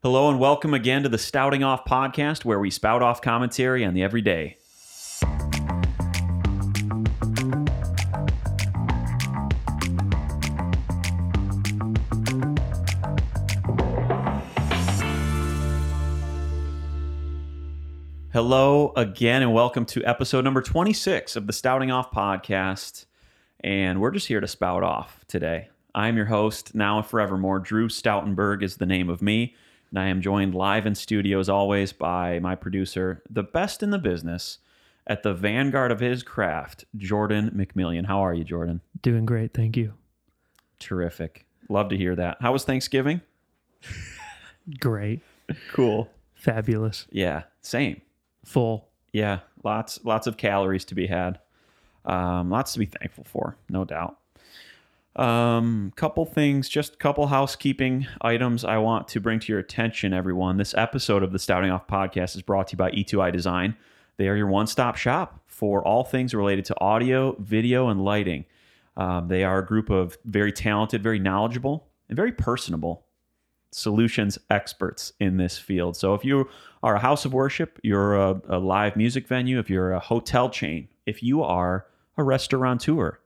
Hello and welcome again to the Stouting Off podcast, where we spout off commentary on the everyday. Hello again, and welcome to episode number 26 of the Stouting Off podcast. And we're just here to spout off today. I'm your host, now and forevermore. Drew Stoutenberg is the name of me. And I am joined live in studio, as always, by my producer, the best in the business at the vanguard of his craft, Jordan McMillian. How are you, Jordan? Doing great, thank you. Terrific. Love to hear that. How was Thanksgiving? Great, Cool. fabulous, Yeah, same. full. Yeah, lots lots of calories to be had. Um, lots to be thankful for, no doubt. Um, couple things, just couple housekeeping items I want to bring to your attention, everyone. This episode of the Stouting Off podcast is brought to you by E2I Design. They are your one-stop shop for all things related to audio, video, and lighting. Um, they are a group of very talented, very knowledgeable, and very personable solutions experts in this field. So if you are a house of worship, you're a, a live music venue, if you're a hotel chain, if you are a restaurateur,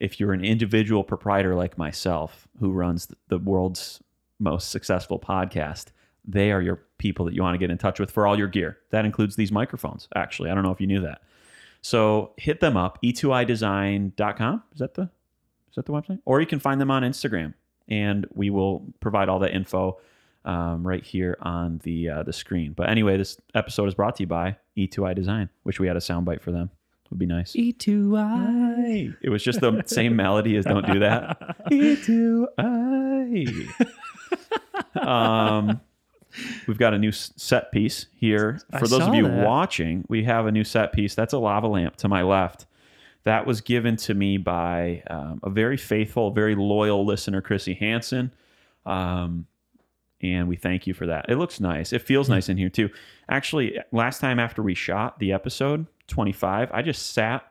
if you're an individual proprietor like myself who runs the world's most successful podcast, they are your people that you want to get in touch with for all your gear. That includes these microphones, actually. I don't know if you knew that. So hit them up, e e2idesign.com. Is that the is that the website? Or you can find them on Instagram and we will provide all that info um, right here on the uh, the screen. But anyway, this episode is brought to you by E2I Design, which we had a soundbite for them. Would be nice. E two I. It was just the same melody as "Don't Do That." E2I. um, we've got a new set piece here. I For those of you that. watching, we have a new set piece. That's a lava lamp to my left. That was given to me by um, a very faithful, very loyal listener, Chrissy Hansen. Um, and we thank you for that. It looks nice. It feels nice in here too. Actually, last time after we shot the episode 25, I just sat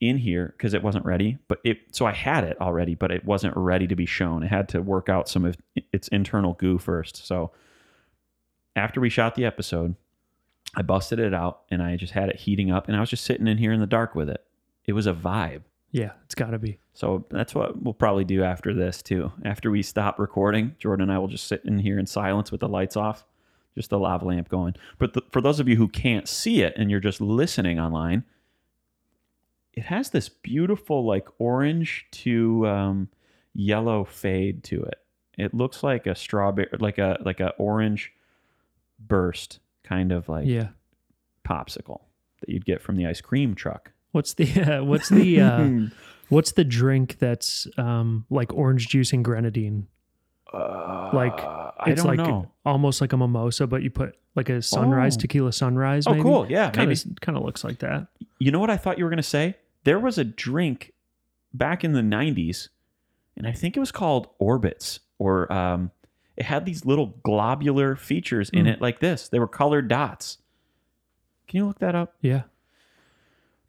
in here because it wasn't ready. But it so I had it already, but it wasn't ready to be shown. It had to work out some of its internal goo first. So after we shot the episode, I busted it out and I just had it heating up, and I was just sitting in here in the dark with it. It was a vibe. Yeah, it's got to be. So that's what we'll probably do after this too. After we stop recording, Jordan and I will just sit in here in silence with the lights off, just the lava lamp going. But the, for those of you who can't see it and you're just listening online, it has this beautiful like orange to um, yellow fade to it. It looks like a strawberry, like a like a orange burst kind of like Yeah. popsicle that you'd get from the ice cream truck. What's the uh, what's the uh, what's the drink that's um, like orange juice and grenadine? Like I it's don't like know. almost like a mimosa, but you put like a sunrise Oh. tequila sunrise. Oh, cool. Yeah, kind maybe. of kind of looks like that. You know what I thought you were going to say? There was a drink back in the 90s, and I think it was called Orbitz, or um, it had these little globular features in Mm. it like this. They were colored dots. Can you look that up? Yeah,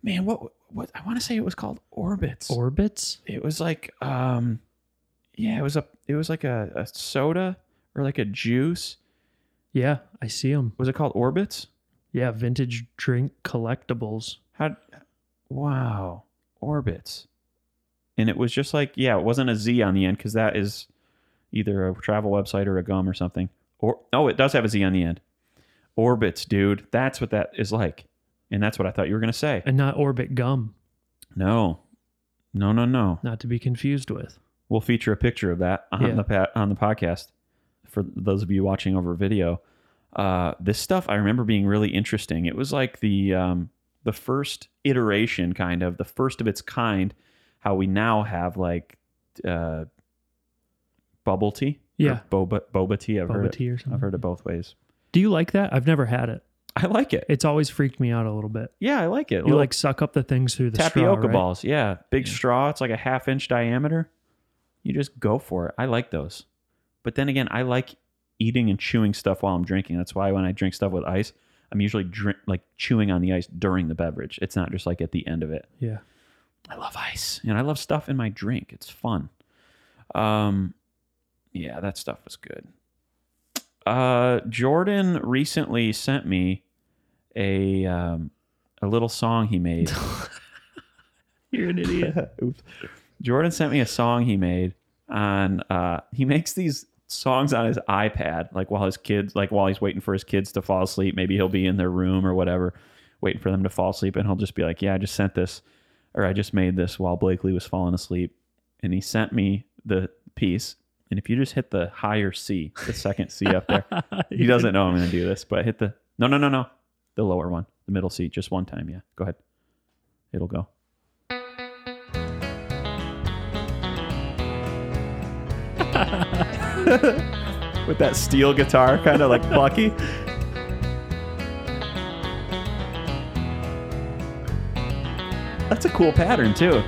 Man, what, what, I want to say it was called Orbitz. orbitz. it was like, um, yeah, it was a, it was like a, a soda or like a juice. Yeah, I see them. Was it called Orbitz? Yeah, vintage drink collectibles. How? Wow, orbitz, and it was just like yeah, it wasn't a Z on the end because that is either a travel website or a gum or something. Or oh, it does have a Z on the end. Orbitz, dude, that's what that is like, and that's what I thought you were gonna say. and not orbit gum, No, no, no, no. not to be confused with. We'll feature a picture of that on Yeah. the pa- on the podcast for those of you watching over video. Uh, this stuff I remember being really interesting. It was like the um, the first iteration, kind of the first of its kind. How we now have like uh, bubble tea, Yeah. boba boba tea. I've heard Boba it. or something. I've heard it both ways. Do you like that? I've never had it. I like it. It's always freaked me out a little bit. Yeah, I like it. You like suck up the things through the tapioca straw, right? balls. Yeah, big straw. It's like a half inch diameter. You just go for it. I like those. But then again, I like eating and chewing stuff while I'm drinking. That's why when I drink stuff with ice, I'm usually drink like chewing on the ice during the beverage. It's not just like at the end of it. Yeah. I love ice and I love stuff in my drink. It's fun. Um, yeah, that stuff was good. Uh, Jordan recently sent me a um, a little song he made. You're an idiot. Oops. Jordan sent me a song he made on. Uh, he makes these songs on his iPad, like while his kids, like while he's waiting for his kids to fall asleep. Maybe he'll be in their room or whatever, waiting for them to fall asleep, and he'll just be like, "Yeah, I just sent this, or I just made this while Blakely was falling asleep," and he sent me the piece. And if you just hit the higher C, the second C up there, he doesn't know I'm going to do this, but hit the no, no, no, no, the lower one, the middle C, just one time. Yeah, go ahead. It'll go. With that steel guitar, kind of like Bucky. That's a cool pattern too.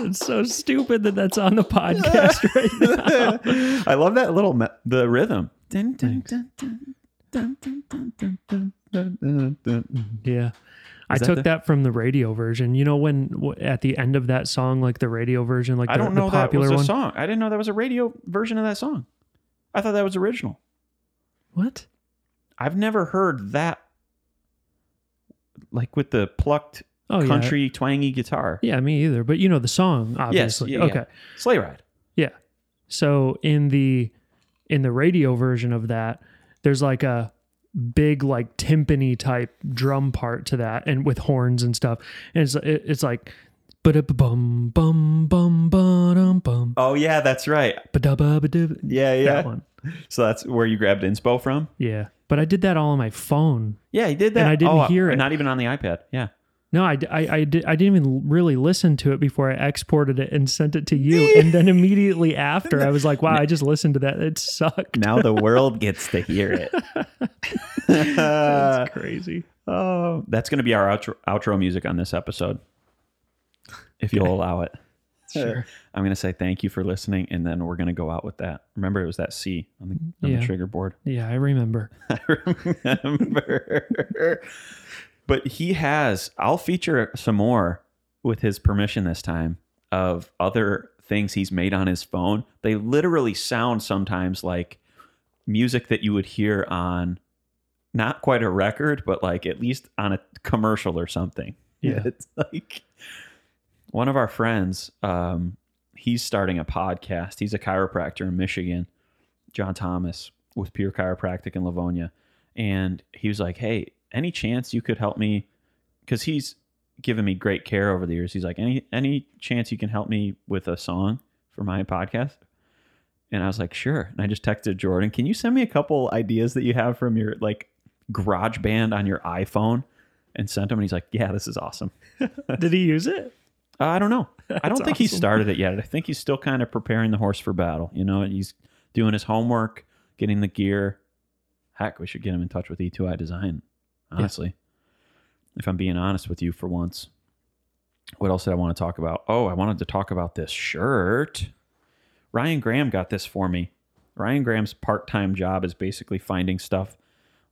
It's so stupid that that's on the podcast right now. I love that little me- the rhythm. Dun, dun, dun, dun, I that took the- that from the radio version. You know when w- at the end of that song, like the radio version, like the, I don't know the that popular was a one. song. I didn't know that was a radio version of that song. I thought that was original. What? I've never heard that, like with the plucked Oh yeah. country twangy guitar. Yeah, me either. But you know the song, Yes, obviously. yeah, yeah. okay. Sleigh ride. Yeah. So in the in the radio version of that, there's like a big like timpani type drum part to that, and with horns and stuff. And it's it, it's like bum bum bum bum bum Oh yeah, that's right. Yeah, yeah. That one. So that's where you grabbed inspo from. Yeah. But I did that all on my phone. Yeah, he did that. And I didn't Oh, hear uh, it. Not even on the iPad. Yeah. No, I, I, I, did, I didn't even really listen to it before I exported it and sent it to you. and then immediately after, I was like, wow, I just listened to that. It sucked. Now the world gets to hear it. That's crazy. Oh, that's going to be our outro, outro music on this episode, if you'll allow it. Sure. I'm going to say thank you for listening, and then we're going to go out with that. Remember, it was that C on the, on Yeah. the trigger board. Yeah, I remember. I remember. But he has, I'll feature some more with his permission this time of other things he's made on his phone. They literally sound sometimes like music that you would hear on not quite a record, but like at least on a commercial or something. Yeah. It's like one of our friends, um, he's starting a podcast. He's a chiropractor in Michigan, John Thomas with Pure Chiropractic in Livonia. And he was like, Hey, any chance you could help me? Because he's given me great care over the years. He's like, Any any chance you can help me with a song for my podcast? And I was like, sure. And I just texted Jordan, can you send me a couple ideas that you have from your like GarageBand on your iPhone? And sent him and he's like, Yeah, this is awesome. Did he use it? Uh, I don't know. I don't think he started it yet. I think he's still kind of preparing the horse for battle. You know, he's doing his homework, getting the gear. Heck, we should get him in touch with E2I Design, honestly. If I'm being honest with you for once. What else did I want to talk about? Oh, I wanted to talk about this shirt. Ryan Graham got this for me. Ryan Graham's part time job is basically finding stuff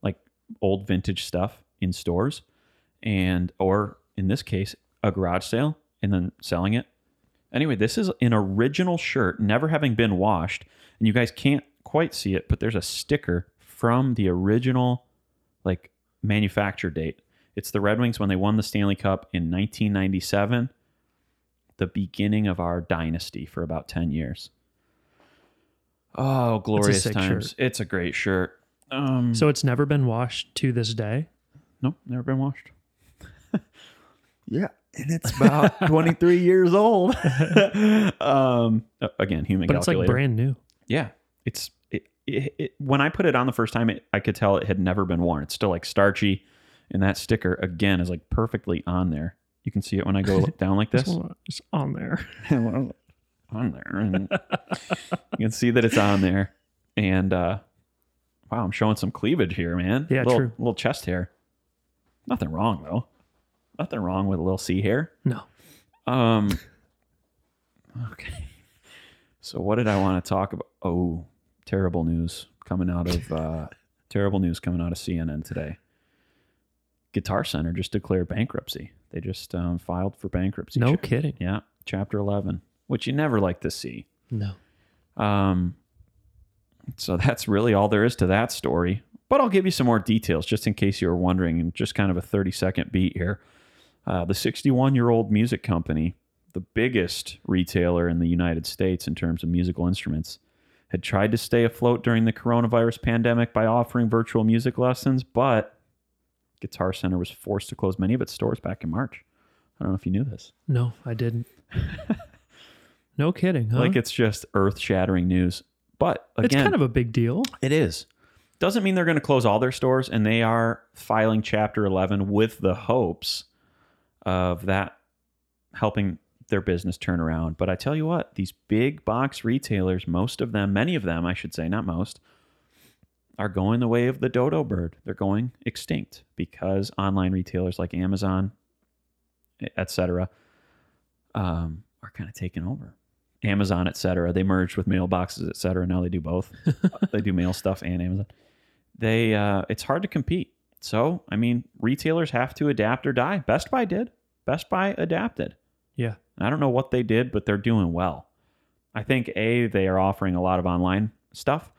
like old vintage stuff in stores and or in this case a garage sale and then selling it anyway this is an original shirt never having been washed and you guys can't quite see it but there's a sticker from the original like manufacture date it's the red wings when they won the stanley cup in 1997 the beginning of our dynasty for about 10 years oh glorious sick times shirt. it's a great shirt um So it's never been washed to this day. Nope, never been washed. yeah, and it's about 23 years old. um, again, human But it's like brand new. yeah, it's it, it, when I put it on the first time, it, I could tell it had never been worn. It's still like starchy, and that sticker again is like perfectly on there. You can see it when I go down like this It's on there. on there, and you can see that it's on there. And uh, wow, I'm showing some cleavage here, man. Yeah, little, true. Little chest hair. Nothing wrong though. Nothing wrong with a little C hair. No. Um. Okay. So what did I want to talk about? Oh, terrible news coming out of uh, terrible news coming out of CNN today. Guitar Center just declared bankruptcy. They just um, filed for bankruptcy. No Cha- kidding. Yeah, Chapter Eleven, which you never like to see. No. Um, so that's really all there is to that story. But I'll give you some more details just in case you were wondering, and just kind of a 30 second beat here. Uh, the 61 year old music company, the biggest retailer in the United States in terms of musical instruments, had tried to stay afloat during the coronavirus pandemic by offering virtual music lessons, but Guitar Center was forced to close many of its stores back in March. I don't know if you knew this. No, I didn't. no kidding. Huh? Like it's just earth shattering news. But again, it's kind of a big deal. It is. Doesn't mean they're going to close all their stores, and they are filing Chapter 11 with the hopes of that helping their business turn around. But I tell you what, these big box retailers, most of them, many of them, I should say, not most, are going the way of the dodo bird. They're going extinct because online retailers like Amazon, etc., um, are kind of taking over. Amazon, etc. They merged with mailboxes, etc. Now they do both. they do mail stuff and Amazon. They uh, it's hard to compete. So I mean, retailers have to adapt or die. Best Buy did. Best Buy adapted. Yeah. I don't know what they did, but they're doing well. I think A, they are offering a lot of online stuff.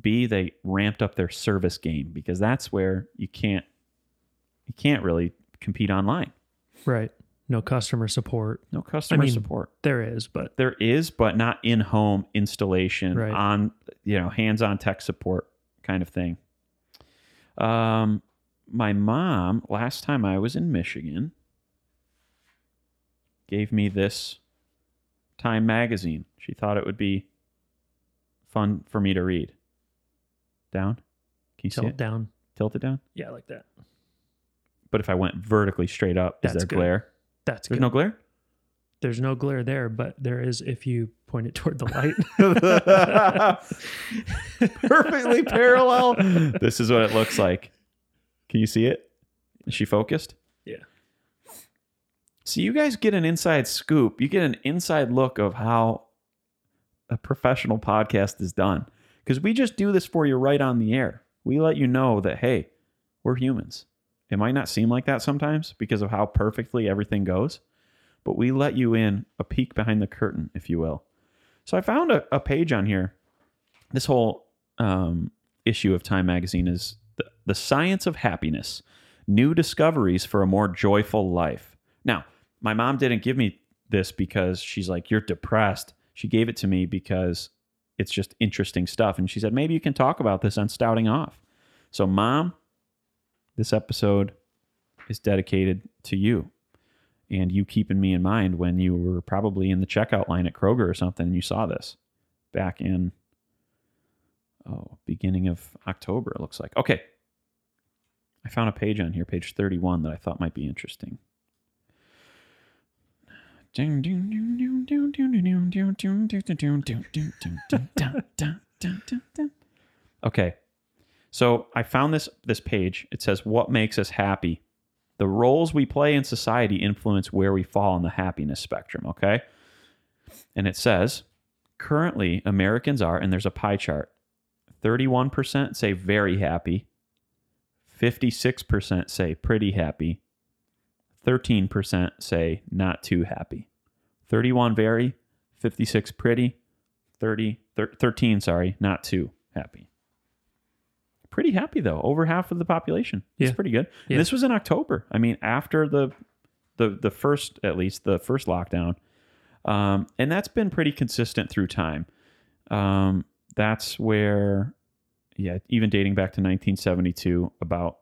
B, they ramped up their service game because that's where you can't you can't really compete online. Right. No customer support. No customer mean, support. There is, but There is, but not in-home installation Right. on you know hands-on tech support kind of thing. Um, my mom last time I was in Michigan gave me this Time magazine. She thought it would be fun for me to read. Down? Can you see tilt it? down. Tilt it down. Yeah, like that. But if I went vertically straight up, is there good. glare? That's There's good. no glare. There's no glare there, but there is if you point it toward the light. perfectly parallel. This is what it looks like. Can you see it? Is she focused? So you guys get an inside scoop. You get an inside look of how a professional podcast is done. Because we just do this for you right on the air. We let you know that, hey, we're humans. It might not seem like that sometimes because of how perfectly everything goes, but we let you in a peek behind the curtain, if you will. So I found a, a page on here. This whole um, issue of Time Magazine is the, the science of happiness, new discoveries for a more joyful life. Now, my mom didn't give me this because she's like, you're depressed. She gave it to me because it's just interesting stuff. And she said, maybe you can talk about this on Stouting Off. So, mom, this episode is dedicated to you and you keeping me in mind when you were probably in the checkout line at Kroger or something and you saw this back in oh beginning of October it looks like. Okay. I found a page on here, page 31 that I thought might be interesting. Okay. So I found this this page. It says what makes us happy. The roles we play in society influence where we fall on the happiness spectrum, okay? And it says currently Americans are and there's a pie chart. 31% say very happy. 56% say pretty happy. 13% say not too happy. 31 very, 56 pretty, 30 thir- 13 sorry, not too happy. Pretty happy though. Over half of the population. It's Yeah. pretty good. Yeah. this was in October. I mean, after the the the first at least the first lockdown. Um, and that's been pretty consistent through time. Um, that's where yeah, even dating back to 1972 about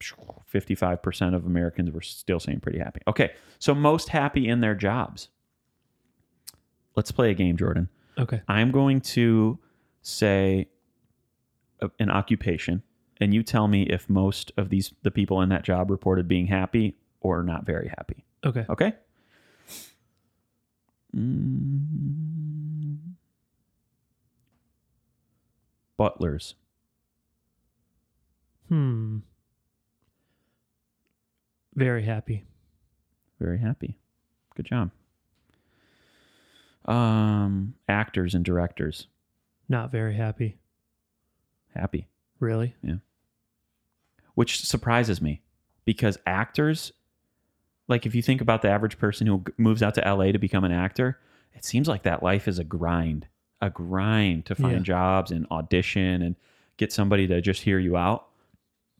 55% of Americans were still saying pretty happy. Okay. So most happy in their jobs. Let's play a game, Jordan. Okay. I'm going to say a- an occupation, and you tell me if most of these the people in that job reported being happy or not very happy. Okay. Okay. Mm. Butlers. Hmm. Very happy. Very happy. Good job. Um, actors and directors. Not very happy. Happy. Really? Yeah. Which surprises me because actors like if you think about the average person who moves out to LA to become an actor it seems like that life is a grind a grind to find Yeah. jobs and audition and get somebody to just hear you out.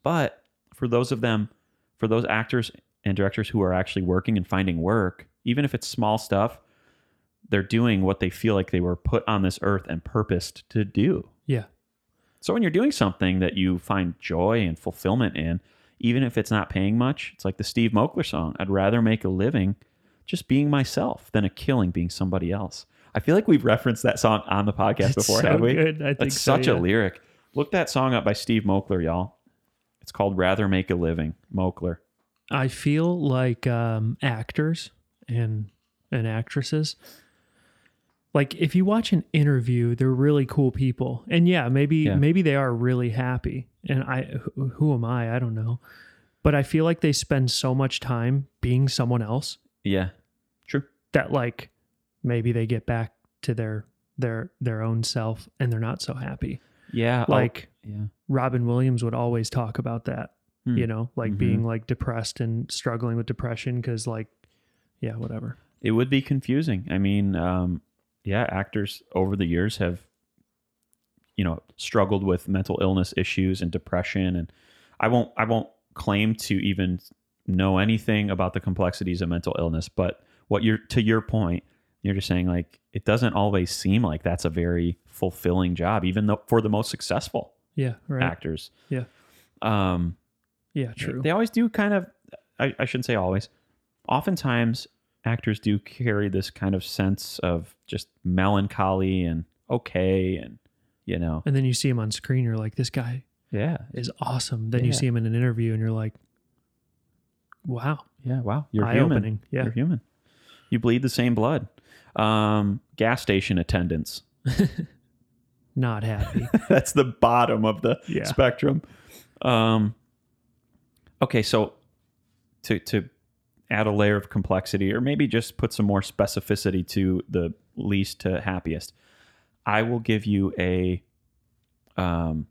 But for those of them, for those actors and directors who are actually working and finding work, even if it's small stuff, they're doing what they feel like they were put on this earth and purposed to do. Yeah. So when you're doing something that you find joy and fulfillment in, even if it's not paying much, it's like the Steve Moakler song. I'd rather make a living just being myself than a killing being somebody else. I feel like we've referenced that song on the podcast It's before, so have we? good. I think That's so, such a lyric. Look that song up by Steve Moakler, y'all. It's called Rather Make a Living. Moakler. I feel like um, actors and and actresses, like if you watch an interview, they're really cool people, and yeah, maybe Yeah. maybe they are really happy. And I, who, who am I? I don't know, but I feel like they spend so much time being someone else Yeah. True. that like maybe they get back to their their their own self and they're not so happy. Yeah. Like yeah. Robin Williams would always talk about that Hmm. you know, like Mhm. being like depressed and struggling with depression because, like, yeah, whatever. It would be confusing. I mean, um, yeah, actors over the years have, you know, struggled with mental illness issues and depression, and I won't, I won't claim to even know anything about the complexities of mental illness. But what you're to your point, you're just saying like it doesn't always seem like that's a very fulfilling job, even though for the most successful Yeah, right. actors. Yeah. Um, Yeah, true. they always do kind of, I, I shouldn't say always. Oftentimes, actors do carry this kind of sense of just melancholy and okay, and you know, and then you see him on screen, you're like, this guy yeah, is awesome. Then you see him in an interview, and you're like, wow, yeah. Wow, you're eye human. Yeah, You're human. You bleed the same blood. Um, gas station attendants. not happy. That's the bottom of the Yeah. spectrum. Um, okay, so to to add a layer of complexity, or maybe just put some more specificity to the least to happiest, I will give you a um.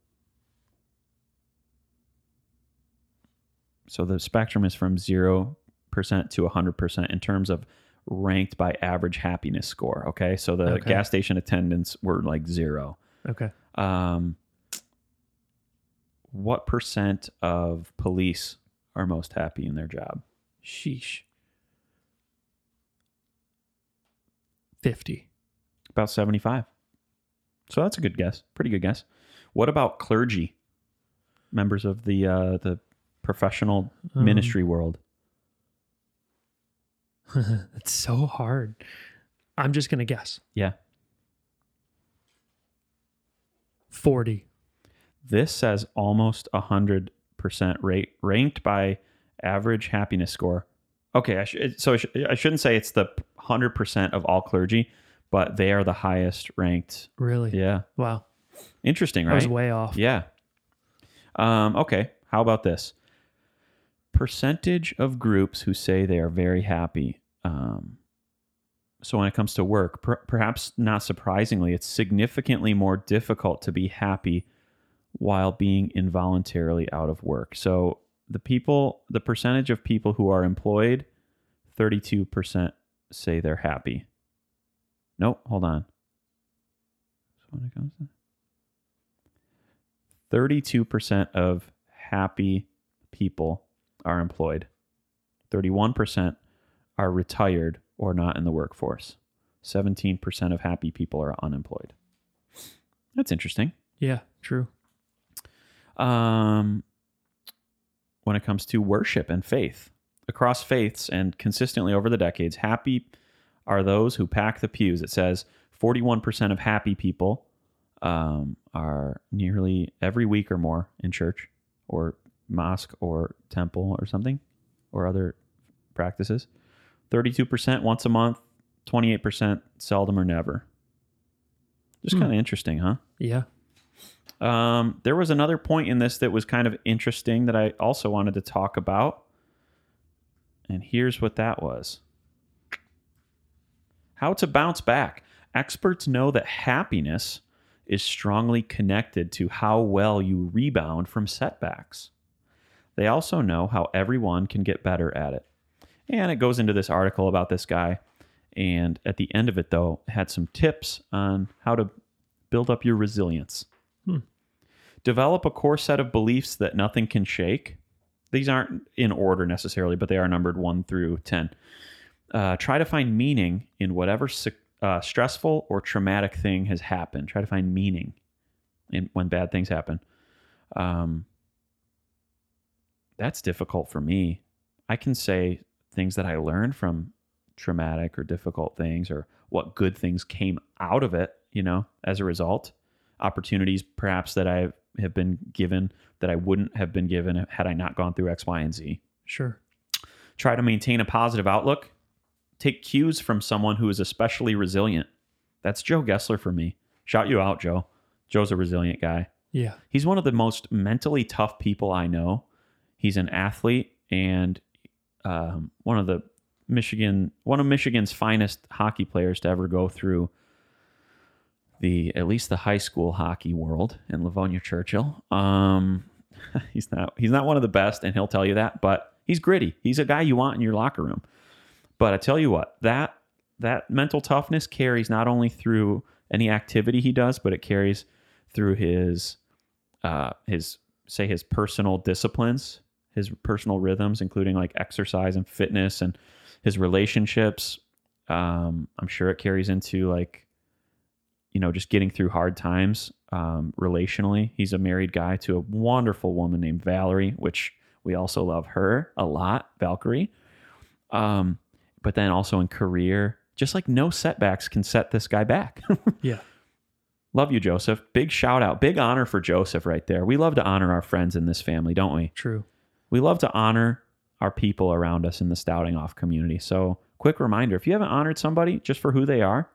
So the spectrum is from zero percent to hundred percent in terms of ranked by average happiness score. Okay, so the Okay. gas station attendants were like zero okay, um, what percent of police are most happy in their job? sheesh. Fifty. About 75. So that's a good guess. Pretty good guess. What about clergy? Members of the uh, the professional Um, ministry world. It's so hard. I'm just gonna guess Yeah. Forty. This says almost 100% rate ranked by average happiness score. Okay, I so I, sh- I shouldn't say it's the 100% of all clergy, but they are the highest ranked. Really? Yeah. Wow. Interesting, I right? was way off. Yeah. Um, okay. How about this? Percentage of groups who say they are very happy. Um, so when it comes to work, per- perhaps not surprisingly, it's significantly more difficult to be happy while being involuntarily out of work. So the people, the percentage of people who are employed, 32% say they're happy. Nope, hold on. So when it comes to 32% of happy people are employed. 31% are retired or not in the workforce. 17% of happy people are unemployed. That's interesting. Yeah. True. Um, when it comes to worship and faith, across faiths and consistently over the decades, happy are those who pack the pews. It says 41% of happy people um, are nearly every week or more in church or mosque or temple or something or other practices. 32% once a month, 28% seldom or never. Just Hmm. kind of interesting, huh? Yeah. Um, there was another point in this that was kind of interesting that I also wanted to talk about. And here's what that was How to bounce back. Experts know that happiness is strongly connected to how well you rebound from setbacks. They also know how everyone can get better at it. And it goes into this article about this guy. And at the end of it, though, had some tips on how to build up your resilience. Hmm. Develop a core set of beliefs that nothing can shake. These aren't in order necessarily, but they are numbered one through 10. Uh, try to find meaning in whatever uh, stressful or traumatic thing has happened. Try to find meaning in when bad things happen. Um, that's difficult for me. I can say things that I learned from traumatic or difficult things or what good things came out of it, you know, as a result. Opportunities perhaps that I have been given that I wouldn't have been given had I not gone through X, Y, and Z. Sure. Try to maintain a positive outlook. Take cues from someone who is especially resilient. That's Joe Gessler for me. Shout you out, Joe. Joe's a resilient guy. Yeah. He's one of the most mentally tough people I know. He's an athlete and um, one of the Michigan, one of Michigan's finest hockey players to ever go through the at least the high school hockey world in Livonia Churchill. Um, he's not he's not one of the best, and he'll tell you that. But he's gritty. He's a guy you want in your locker room. But I tell you what, that that mental toughness carries not only through any activity he does, but it carries through his uh, his say his personal disciplines, his personal rhythms, including like exercise and fitness, and his relationships. Um, I'm sure it carries into like you know just getting through hard times um, relationally. He's a married guy to a wonderful woman named Valerie, which we also love her a lot, Valkyrie. Um, but then also in career, just like no setbacks can set this guy back. Yeah. Love you, Joseph. Big shout out, big honor for Joseph right there. We love to honor our friends in this family, don't we? True. We love to honor our people around us in the Stouting Off community. So, quick reminder if you haven't honored somebody just for who they are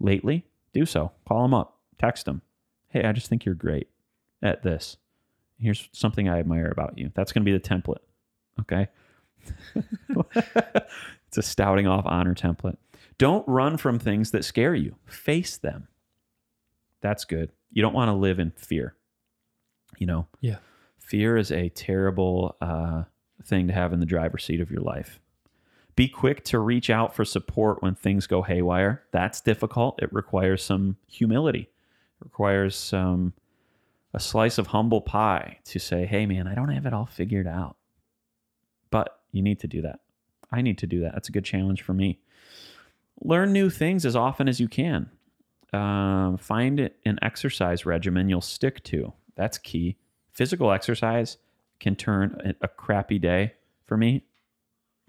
lately, do so. Call them up, text them. Hey, I just think you're great at this. Here's something I admire about you. That's going to be the template. Okay. it's a Stouting Off honor template. Don't run from things that scare you, face them. That's good. You don't want to live in fear. You know, Yeah. Fear is a terrible uh, thing to have in the driver's seat of your life. Be quick to reach out for support when things go haywire. That's difficult. It requires some humility. It requires some a slice of humble pie to say, "Hey, man, I don't have it all figured out." But you need to do that. I need to do that. That's a good challenge for me. Learn new things as often as you can. Um, find an exercise regimen you'll stick to. That's key. Physical exercise can turn a, crappy day for me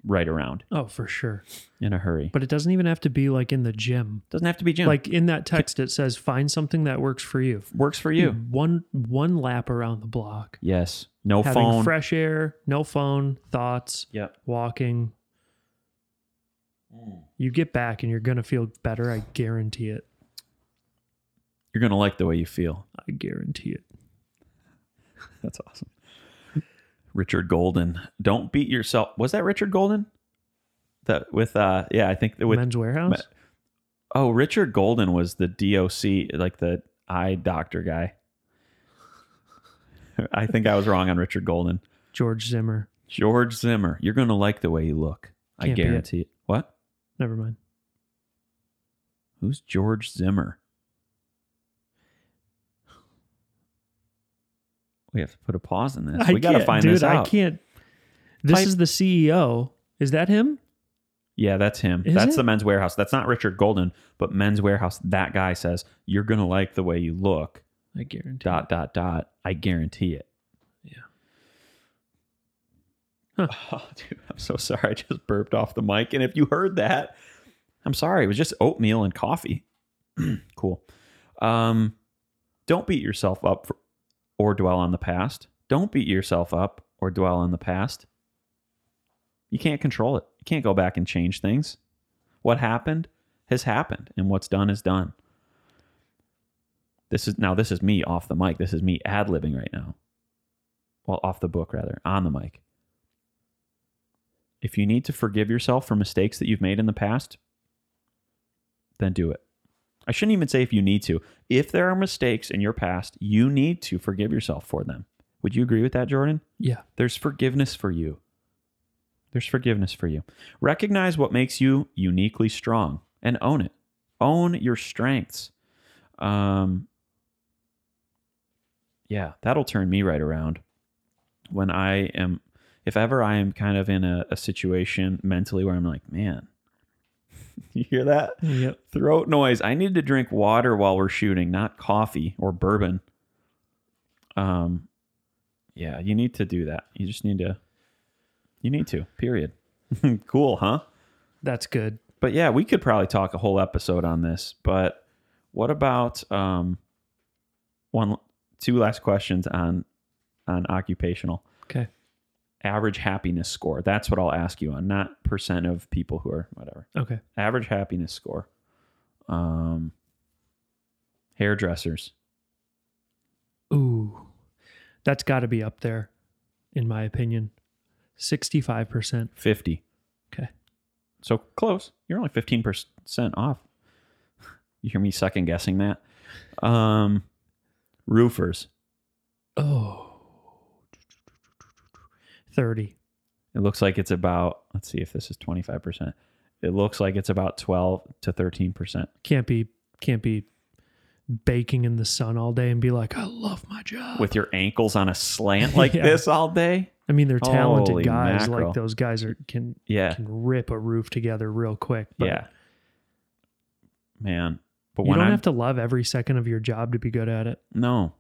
right around Oh, for sure. in a hurry. But it doesn't even have to be like in the gym. Doesn't have to be gym. Like in that text, it says find something that works for you. works for you. One one lap around the block. Yes. No Having phone. fresh air, no phone, thoughts, Yep. walking. You get back and you're gonna feel better. I guarantee it. You're gonna like the way you feel. I guarantee it. That's awesome. Richard Golden. Don't beat yourself. Was that Richard Golden? That with uh yeah, I think with Men's Wearhouse. Oh, Richard Golden was the DOC, like the eye doctor guy. I think I was wrong on Richard Golden. George Zimmer. George Zimmer. You're going to like the way you look. I Can't it. guarantee it. What? Never mind. Who's George Zimmer? We have to put a pause in this. I we got to find dude, this out. I can't. This is the CEO. Is that him? Yeah, that's him. Is that's it? the men's wearhouse. That's not Richard Golden, but men's wearhouse. That guy says, You're going to like the way you look. I guarantee. Dot, dot, dot. I guarantee it. Yeah. Oh, dude, I'm so sorry. I just burped off the mic. And if you heard that, I'm sorry. It was just oatmeal and coffee. cool. Um, don't beat yourself up for, or dwell on the past. Don't beat yourself up or dwell on the past. You can't control it. You can't go back and change things. What happened has happened, and what's done is done. This is now. This is me off the mic. This is me ad libbing right now. Well, off the book rather, on the mic. If you need to forgive yourself for mistakes that you've made in the past, then do it. I shouldn't even say if you need to. If there are mistakes in your past, you need to forgive yourself for them. Would you agree with that, Jordan? Yeah. There's forgiveness for you. There's forgiveness for you. Recognize what makes you uniquely strong and own it. Own your strengths. Um, yeah, that'll turn me right around when I am, if ever I am kind of in a, a situation mentally where I'm like, man, you hear that? Yep. Throat noise. I need to drink water while we're shooting, not coffee or bourbon. Um, yeah, you need to do that. You just need to, you need to, period. cool, huh? That's good. but yeah, we could probably talk a whole episode on this. But what about um one two last questions on on occupational Okay. Average happiness score? That's what I'll ask you on, not percent of people who are whatever. Okay. Average happiness score. Um hairdressers. Ooh. That's got to be up there, in my opinion. 65%. 50. Okay. So close. You're only 15% off. You hear me second guessing that? Um roofers. Oh. 30. It looks like it's about, let's see if this is 25%. It looks like it's about 12 to 13%. Can't be can't be baking in the sun all day and be like, I love my job. With your ankles on a slant like Yeah. this all day? I mean, they're talented Holy guys. mackerel. Like those guys are can Yeah. can rip a roof together real quick. But yeah. Man. But you don't I'm, have to love every second of your job to be good at it. no.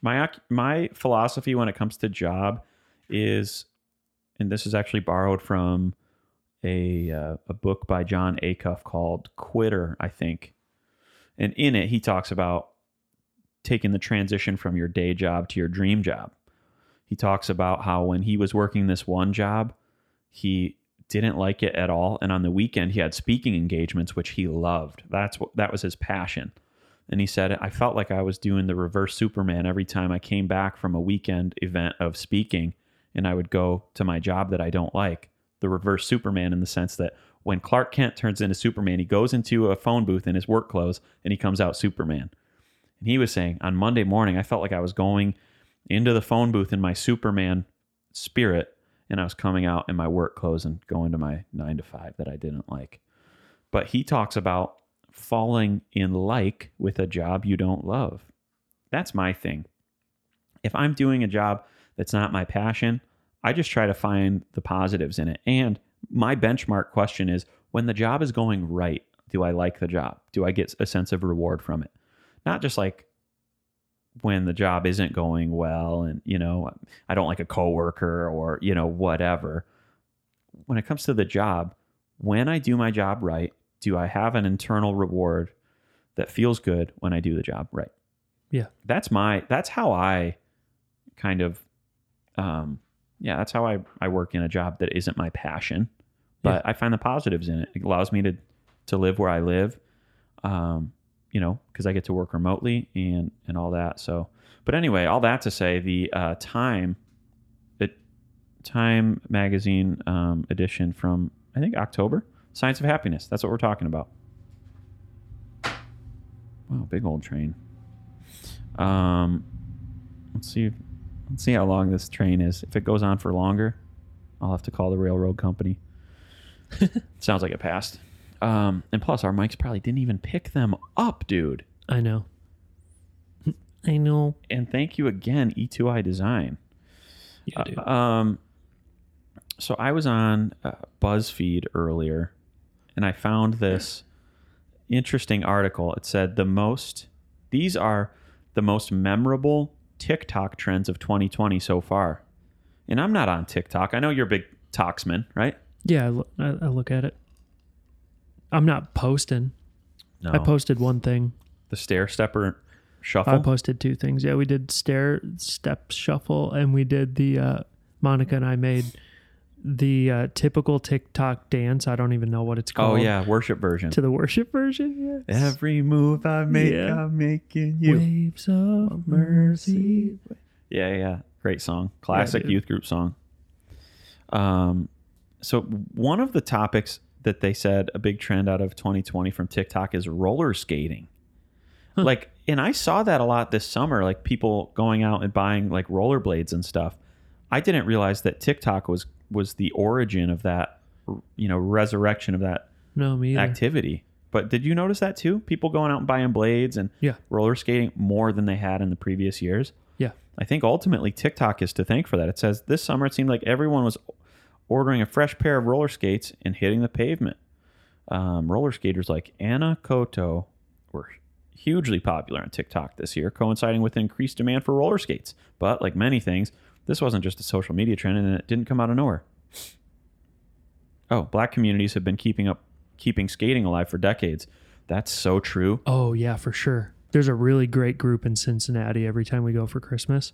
My, my philosophy when it comes to job is, and this is actually borrowed from a, uh, a book by Jon Acuff called Quitter, I think. And in it, he talks about taking the transition from your day job to your dream job. He talks about how when he was working this one job, he didn't like it at all, and on the weekend he had speaking engagements which he loved. That's what that was his passion. And he said, I felt like I was doing the reverse Superman every time I came back from a weekend event of speaking and I would go to my job that I don't like. The reverse Superman in the sense that when Clark Kent turns into Superman, he goes into a phone booth in his work clothes and he comes out Superman. And he was saying on Monday morning, I felt like I was going into the phone booth in my Superman spirit and I was coming out in my work clothes and going to my nine to five that I didn't like. But he talks about falling in like with a job you don't love. That's my thing. If I'm doing a job that's not my passion, I just try to find the positives in it. And my benchmark question is when the job is going right, do I like the job? Do I get a sense of reward from it? Not just like when the job isn't going well and, you know, I don't like a coworker or, you know, whatever. When it comes to the job, when I do my job right, do I have an internal reward that feels good when I do the job right? Yeah. That's my that's how I kind of um yeah, that's how I, I work in a job that isn't my passion. But I find the positives in it. It allows me to to live where I live. Um, you know, because I get to work remotely and and all that. So but anyway, all that to say the uh time it Time magazine um edition from I think October. Science of Happiness. That's what we're talking about. Wow, big old train. Um, let's see. Let's see how long this train is. If it goes on for longer, I'll have to call the railroad company. Sounds like it passed. Um, and plus, our mics probably didn't even pick them up, dude. I know. I know. And thank you again, E2I Design. Yeah, dude. Uh, um, so I was on uh, BuzzFeed earlier, and I found this interesting article. It said the most; these are the most memorable TikTok trends of 2020 so far. And I'm not on TikTok. I know you're a big Toxman, right? yeah, I look, I, look at it. I'm not posting. No. I posted one thing. the stair stepper shuffle. I posted two things. Yeah, we did stair step shuffle, and we did the uh, Monica and I made the uh, typical TikTok dance. I don't even know what it's called. oh yeah, worship version. to the worship version. Yes. Every move I make, Yeah. I'm making you. Waves of mercy. Yeah, yeah. Great song. Classic dude. youth group song. Um so one of the topics that they said a big trend out of 2020 from TikTok is roller skating. Like and I saw that a lot this summer like people going out and buying like rollerblades and stuff. I didn't realize that TikTok was was the origin of that you know resurrection of that No, me either. activity. But did you notice that too? People going out and buying blades and Yeah. roller skating more than they had in the previous years. Yeah. I think ultimately TikTok is to thank for that. It says this summer it seemed like everyone was ordering a fresh pair of roller skates and hitting the pavement. Um, roller skaters like Ana Coto were hugely popular on TikTok this year, coinciding with increased demand for roller skates. But like many things, this wasn't just a social media trend and it didn't come out of nowhere. Oh, black communities have been keeping up keeping skating alive for decades. That's so true. Oh yeah, for sure. There's a really great group in Cincinnati every time we go for Christmas.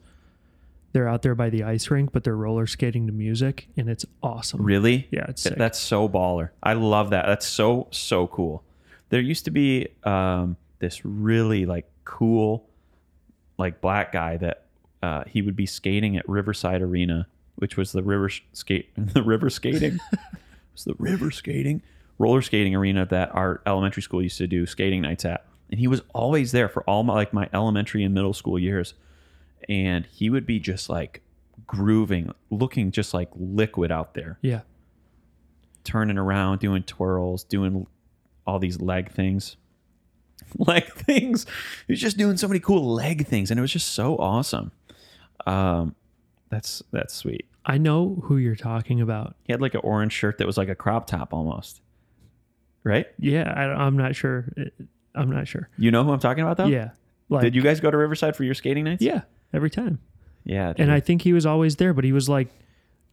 They're out there by the ice rink, but they're roller skating to music, and it's awesome. Really? Yeah, it's Th-. That's so baller. I love that. That's so so cool. There used to be um, this really like cool, like black guy that uh, he would be skating at Riverside Arena, which was the river skate the river skating. it was the river skating roller skating arena that our elementary school used to do skating nights at, and he was always there for all my like my elementary and middle school years, and he would be just like grooving, looking just like liquid out there yeah. turning around, doing twirls, doing all these leg things. Leg things. He was just doing so many cool leg things, and it was just so awesome. Um, that's that's sweet. I know who you're talking about. He had like an orange shirt that was like a crop top almost. Right? Yeah, I, I'm not sure. I'm not sure. You know who I'm talking about though? Yeah, like Did you guys go to Riverside for your skating nights? Yeah, every time. Yeah. And. I think he was always there, but he was like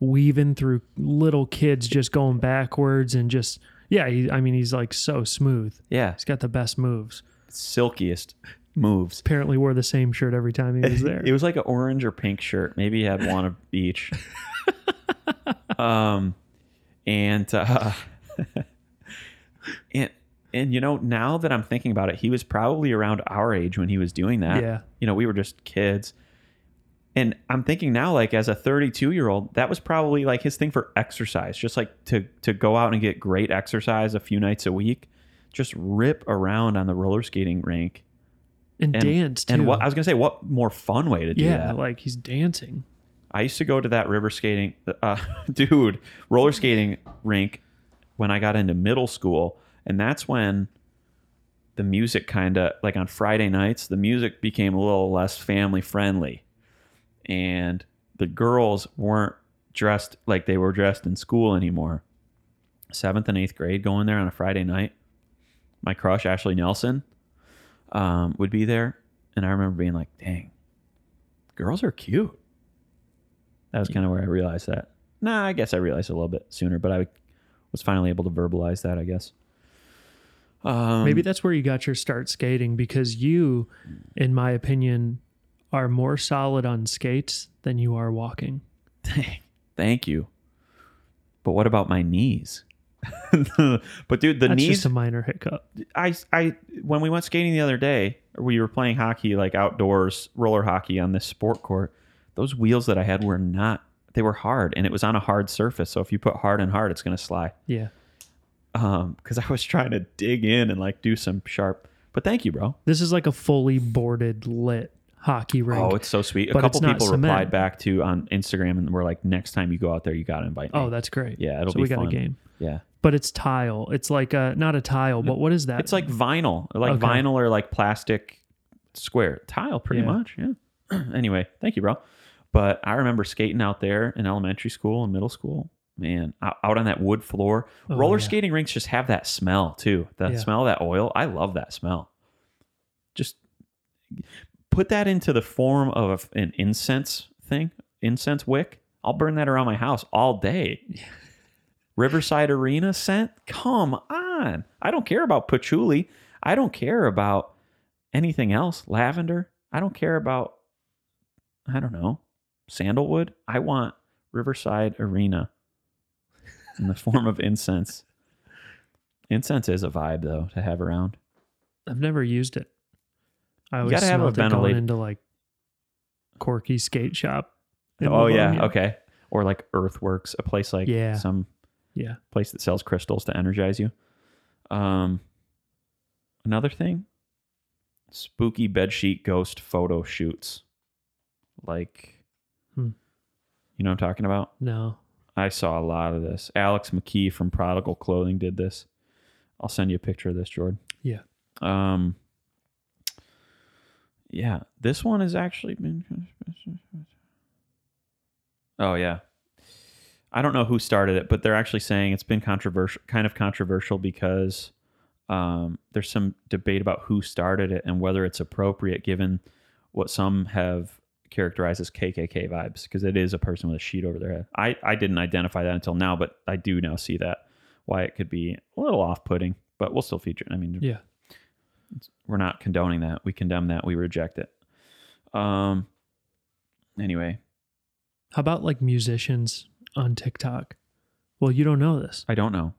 weaving through little kids just going backwards and just yeah. He, I mean, he's like so smooth. yeah, He's got the best moves. silkiest moves. Apparently, wore the same shirt every time he was there. It was like an orange or pink shirt. Maybe he had one of each. um, and uh, and and you know now that I'm thinking about it, he was probably around our age when he was doing that. Yeah. You know, we were just kids. And I'm thinking now, like as a 32 year old, that was probably like his thing for exercise, just like to to go out and get great exercise a few nights a week, just rip around on the roller skating rink. And, And, dance too. And what I was gonna say, what more fun way to do yeah, that? like he's dancing. I used to go to that river skating, uh, dude, roller skating rink when I got into middle school, and that's when the music kind of like on Friday nights, the music became a little less family friendly, and the girls weren't dressed like they were dressed in school anymore. Seventh and eighth grade, going there on a Friday night, my crush Ashley Nelson um, would be there, and I remember being like, "Dang, girls are cute." That was kind of where I realized that. Nah, I guess I realized a little bit sooner, but I was finally able to verbalize that. I guess. Um, Maybe that's where you got your start skating because you, in my opinion, are more solid on skates than you are walking. Thank you. But what about my knees? but dude, the That's knees. just a minor hiccup. I, I, when we went skating the other day, we were playing hockey, like outdoors roller hockey on this sport court. Those wheels that I had were not. They were hard, and it was on a hard surface. So if you put hard and hard, it's going to slide. Yeah. Um, because I was trying to dig in and like do some sharp. But thank you, bro. This is like a fully boarded lit hockey rink. Oh, it's so sweet. A couple people cement. replied back to on Instagram and were like, "Next time you go out there, you got to invite me." Oh, that's great. Yeah, it'll so be we got fun. a game. yeah. But it's tile. It's like a not a tile, but what is that? It's like vinyl, like Okay. vinyl or like plastic square tile, pretty Yeah. much. Yeah. anyway, thank you, bro. But I remember skating out there in elementary school and middle school. Man, out on that wood floor. Oh, Roller yeah. skating rinks just have that smell too. The Yeah. smell of that oil. I love that smell. Just put that into the form of an incense thing, incense wick. I'll burn that around my house all day. Riverside Arena scent? Come on. I don't care about patchouli. I don't care about anything else. Lavender. I don't care about, I don't know, sandalwood. I want Riverside Arena in the form of incense. Incense is a vibe, though, to have around. I've never used it. I always gotta have a going into like Corky Skate Shop. oh, yeah. Okay. Or like Earthworks, a place like Yeah. some Yeah. place that sells crystals to energize you. Um, another thing, spooky bedsheet ghost photo shoots. Like, Hmm. you know what I'm talking about? No. I saw a lot of this. Alex McKee from Prodigal Clothing did this. I'll send you a picture of this, Jordan. Yeah. Um. Yeah, this one has actually been. Oh yeah, I don't know who started it, but they're actually saying it's been controversial, kind of controversial because um, there's some debate about who started it and whether it's appropriate given what some have characterized as KKK vibes because it is a person with a sheet over their head. I, I didn't identify that until now, but I do now see that why it could be a little off putting, but we'll still feature it. I mean, Yeah. we're not condoning that. We condemn that. We reject it. Um. Anyway, How about like musicians on TikTok? Well, you don't know this. I don't know.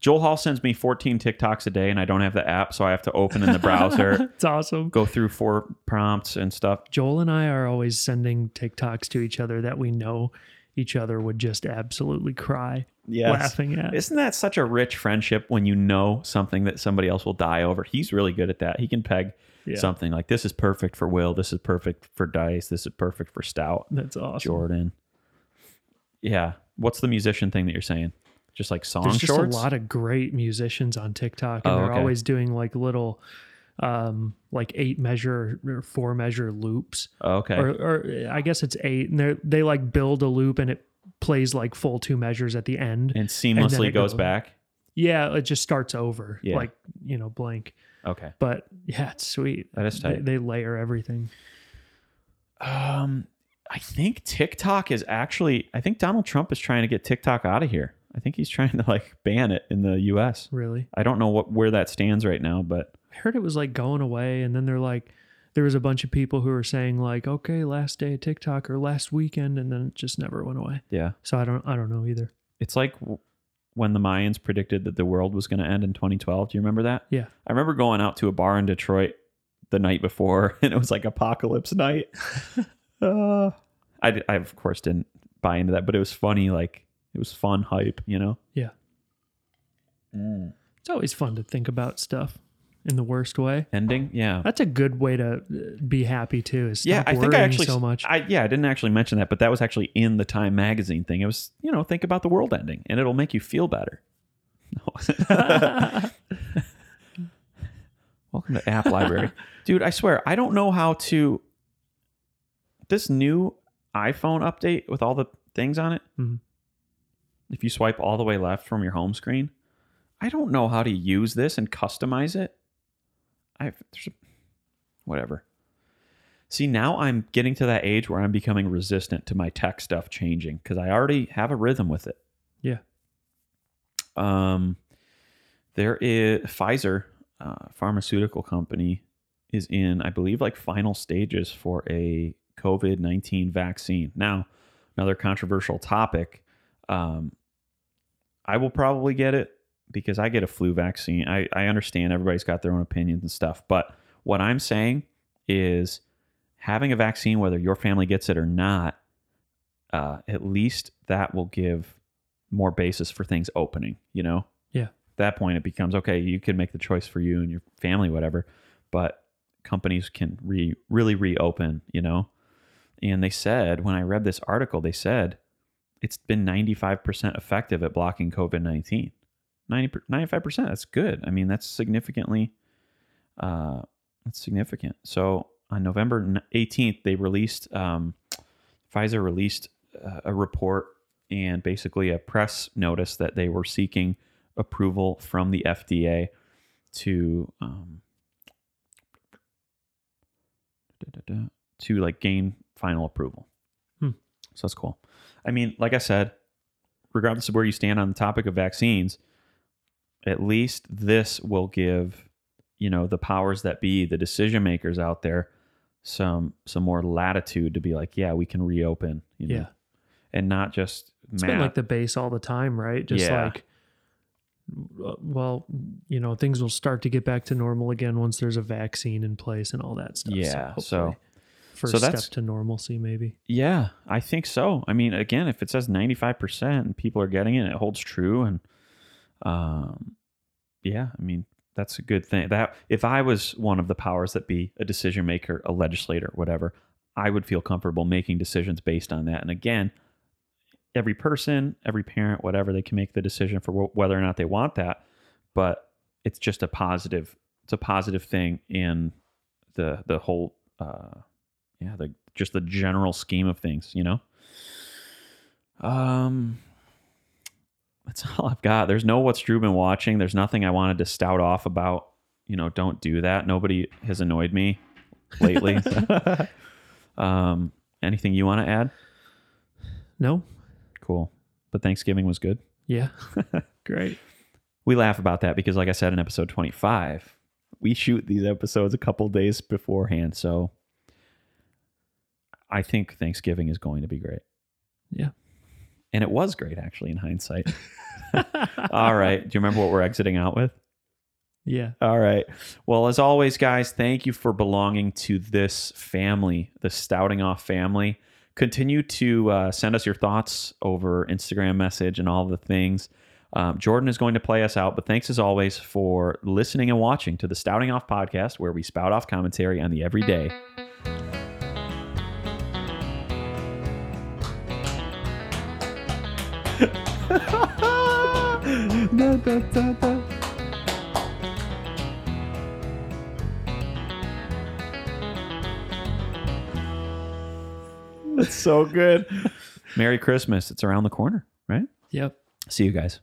Joel Hall sends me 14 TikToks a day, and I don't have the app, so I have to open in the browser, it's awesome. go through four prompts and stuff. Joel and I are always sending TikToks to each other that we know each other would just absolutely cry laughing at. Isn't that such a rich friendship when you know something that somebody else will die over? He's really good at that. He can peg Yeah. something like this is perfect for Will, this is perfect for Dice, this is perfect for Stout, That's awesome. Jordan. Yeah. What's the musician thing that you're saying? Just like song There's just shorts? a lot of great musicians on TikTok, and Oh, they're okay. always doing like little, um, like eight measure or four measure loops, Oh, okay. or, or I guess it's eight, and they they like build a loop and it plays like full two measures at the end. and seamlessly it goes goes- back. Yeah, it just starts over, Yeah. like you know, blank. Okay. But yeah, it's sweet. That is They, tight. they layer everything. Um, I think TikTok is actually. I think Donald Trump is trying to get TikTok out of here. I think he's trying to like ban it in the U.S. Really, I don't know what where that stands right now, but I heard it was like going away, and then they're like, there was a bunch of people who were saying like, okay, last day of TikTok or last weekend, and then it just never went away. yeah, So I don't, I don't know either. it's like when the Mayans predicted that the world was going to end in 2012. Do you remember that? Yeah. I remember going out to a bar in Detroit the night before, and it was like apocalypse night. uh, I, I of course didn't buy into that, but it was funny. Like it was fun hype, you know. Yeah. It's always fun to think about stuff in the worst way. Ending, yeah. That's a good way to uh, be happy too. Is yeah, I think I actually so much. I yeah, I didn't actually mention that, but that was actually in the Time magazine thing. It was you know think about the world ending, and it'll make you feel better. Welcome to App Library, dude. I swear I don't know how to. This new iPhone update with all the things on it. Mhm. If you swipe all the way left from your home screen, I don't know how to use this and customize it. I there's a, whatever. See, now I'm getting to that age where I'm becoming resistant to my tech stuff changing because I already have a rhythm with it. Yeah. Um, there is Pfizer, uh, pharmaceutical company, is in, I believe, like final stages for a COVID 19 vaccine. Now, another controversial topic. Um, I will probably get it because I get a flu vaccine. I, I understand everybody's got their own opinions and stuff, but what I'm saying is having a vaccine, whether your family gets it or not, uh, at least that will give more basis for things opening, you know? Yeah. At that point, it becomes okay, you can make the choice for you and your family, whatever, but companies can re- really reopen, you know? And they said, when I read this article, they said it's been 95% effective at blocking COVID 19. 95%. That's good. I mean, that's significantly, uh, that's significant. So on November 18th, they released, um, Pfizer released uh, a report and basically a press notice that they were seeking approval from the FDA to, um, to like gain final approval. Hmm. So that's cool. I mean, like I said, regardless of where you stand on the topic of vaccines, at least this will give you know the powers that be, the decision makers out there, some some more latitude to be like, yeah, we can reopen. You know? Yeah. and not just It's ma- been like the base all the time, right? Just Yeah. like, uh, well, you know, things will start to get back to normal again once there's a vaccine in place and all that stuff. Yeah, so- hopefully first so step that's- to normalcy, maybe. Yeah, I think so. I mean, again, if it says 95% and people are getting it, it holds true. And um, yeah, I mean, that's a good thing. That if I was one of the powers that be a decision maker, a legislator, whatever, I would feel comfortable making decisions based on that. And again, every person, every parent, whatever, they can make the decision for wh- whether or not they want that. but it's just a positive. It's a positive thing in the the whole, uh, yeah, the just the general scheme of things. You know. Um, that's all I've got. There's no what's Drew been watching. There's nothing I wanted to stout off about. You know, don't do that. Nobody has annoyed me lately. um, anything you want to add? No? Cool. But Thanksgiving was good. Yeah. Great. We laugh about that because, like I said in episode 25, we shoot these episodes a couple days beforehand. So I think Thanksgiving is going to be great. Yeah. And it was great, actually, in hindsight. All right. Do you remember what we're exiting out with? Yeah. All right. Well, as always, guys, thank you for belonging to this family, the Stouting Off family. Continue to uh, send us your thoughts over Instagram message and all the things. Um, Jordan is going to play us out, but thanks as always for listening and watching to the Stouting Off podcast, where we spout off commentary on the everyday. Da, da, da, da. That's so good. Merry Christmas. It's around the corner, right? Yep. See you guys.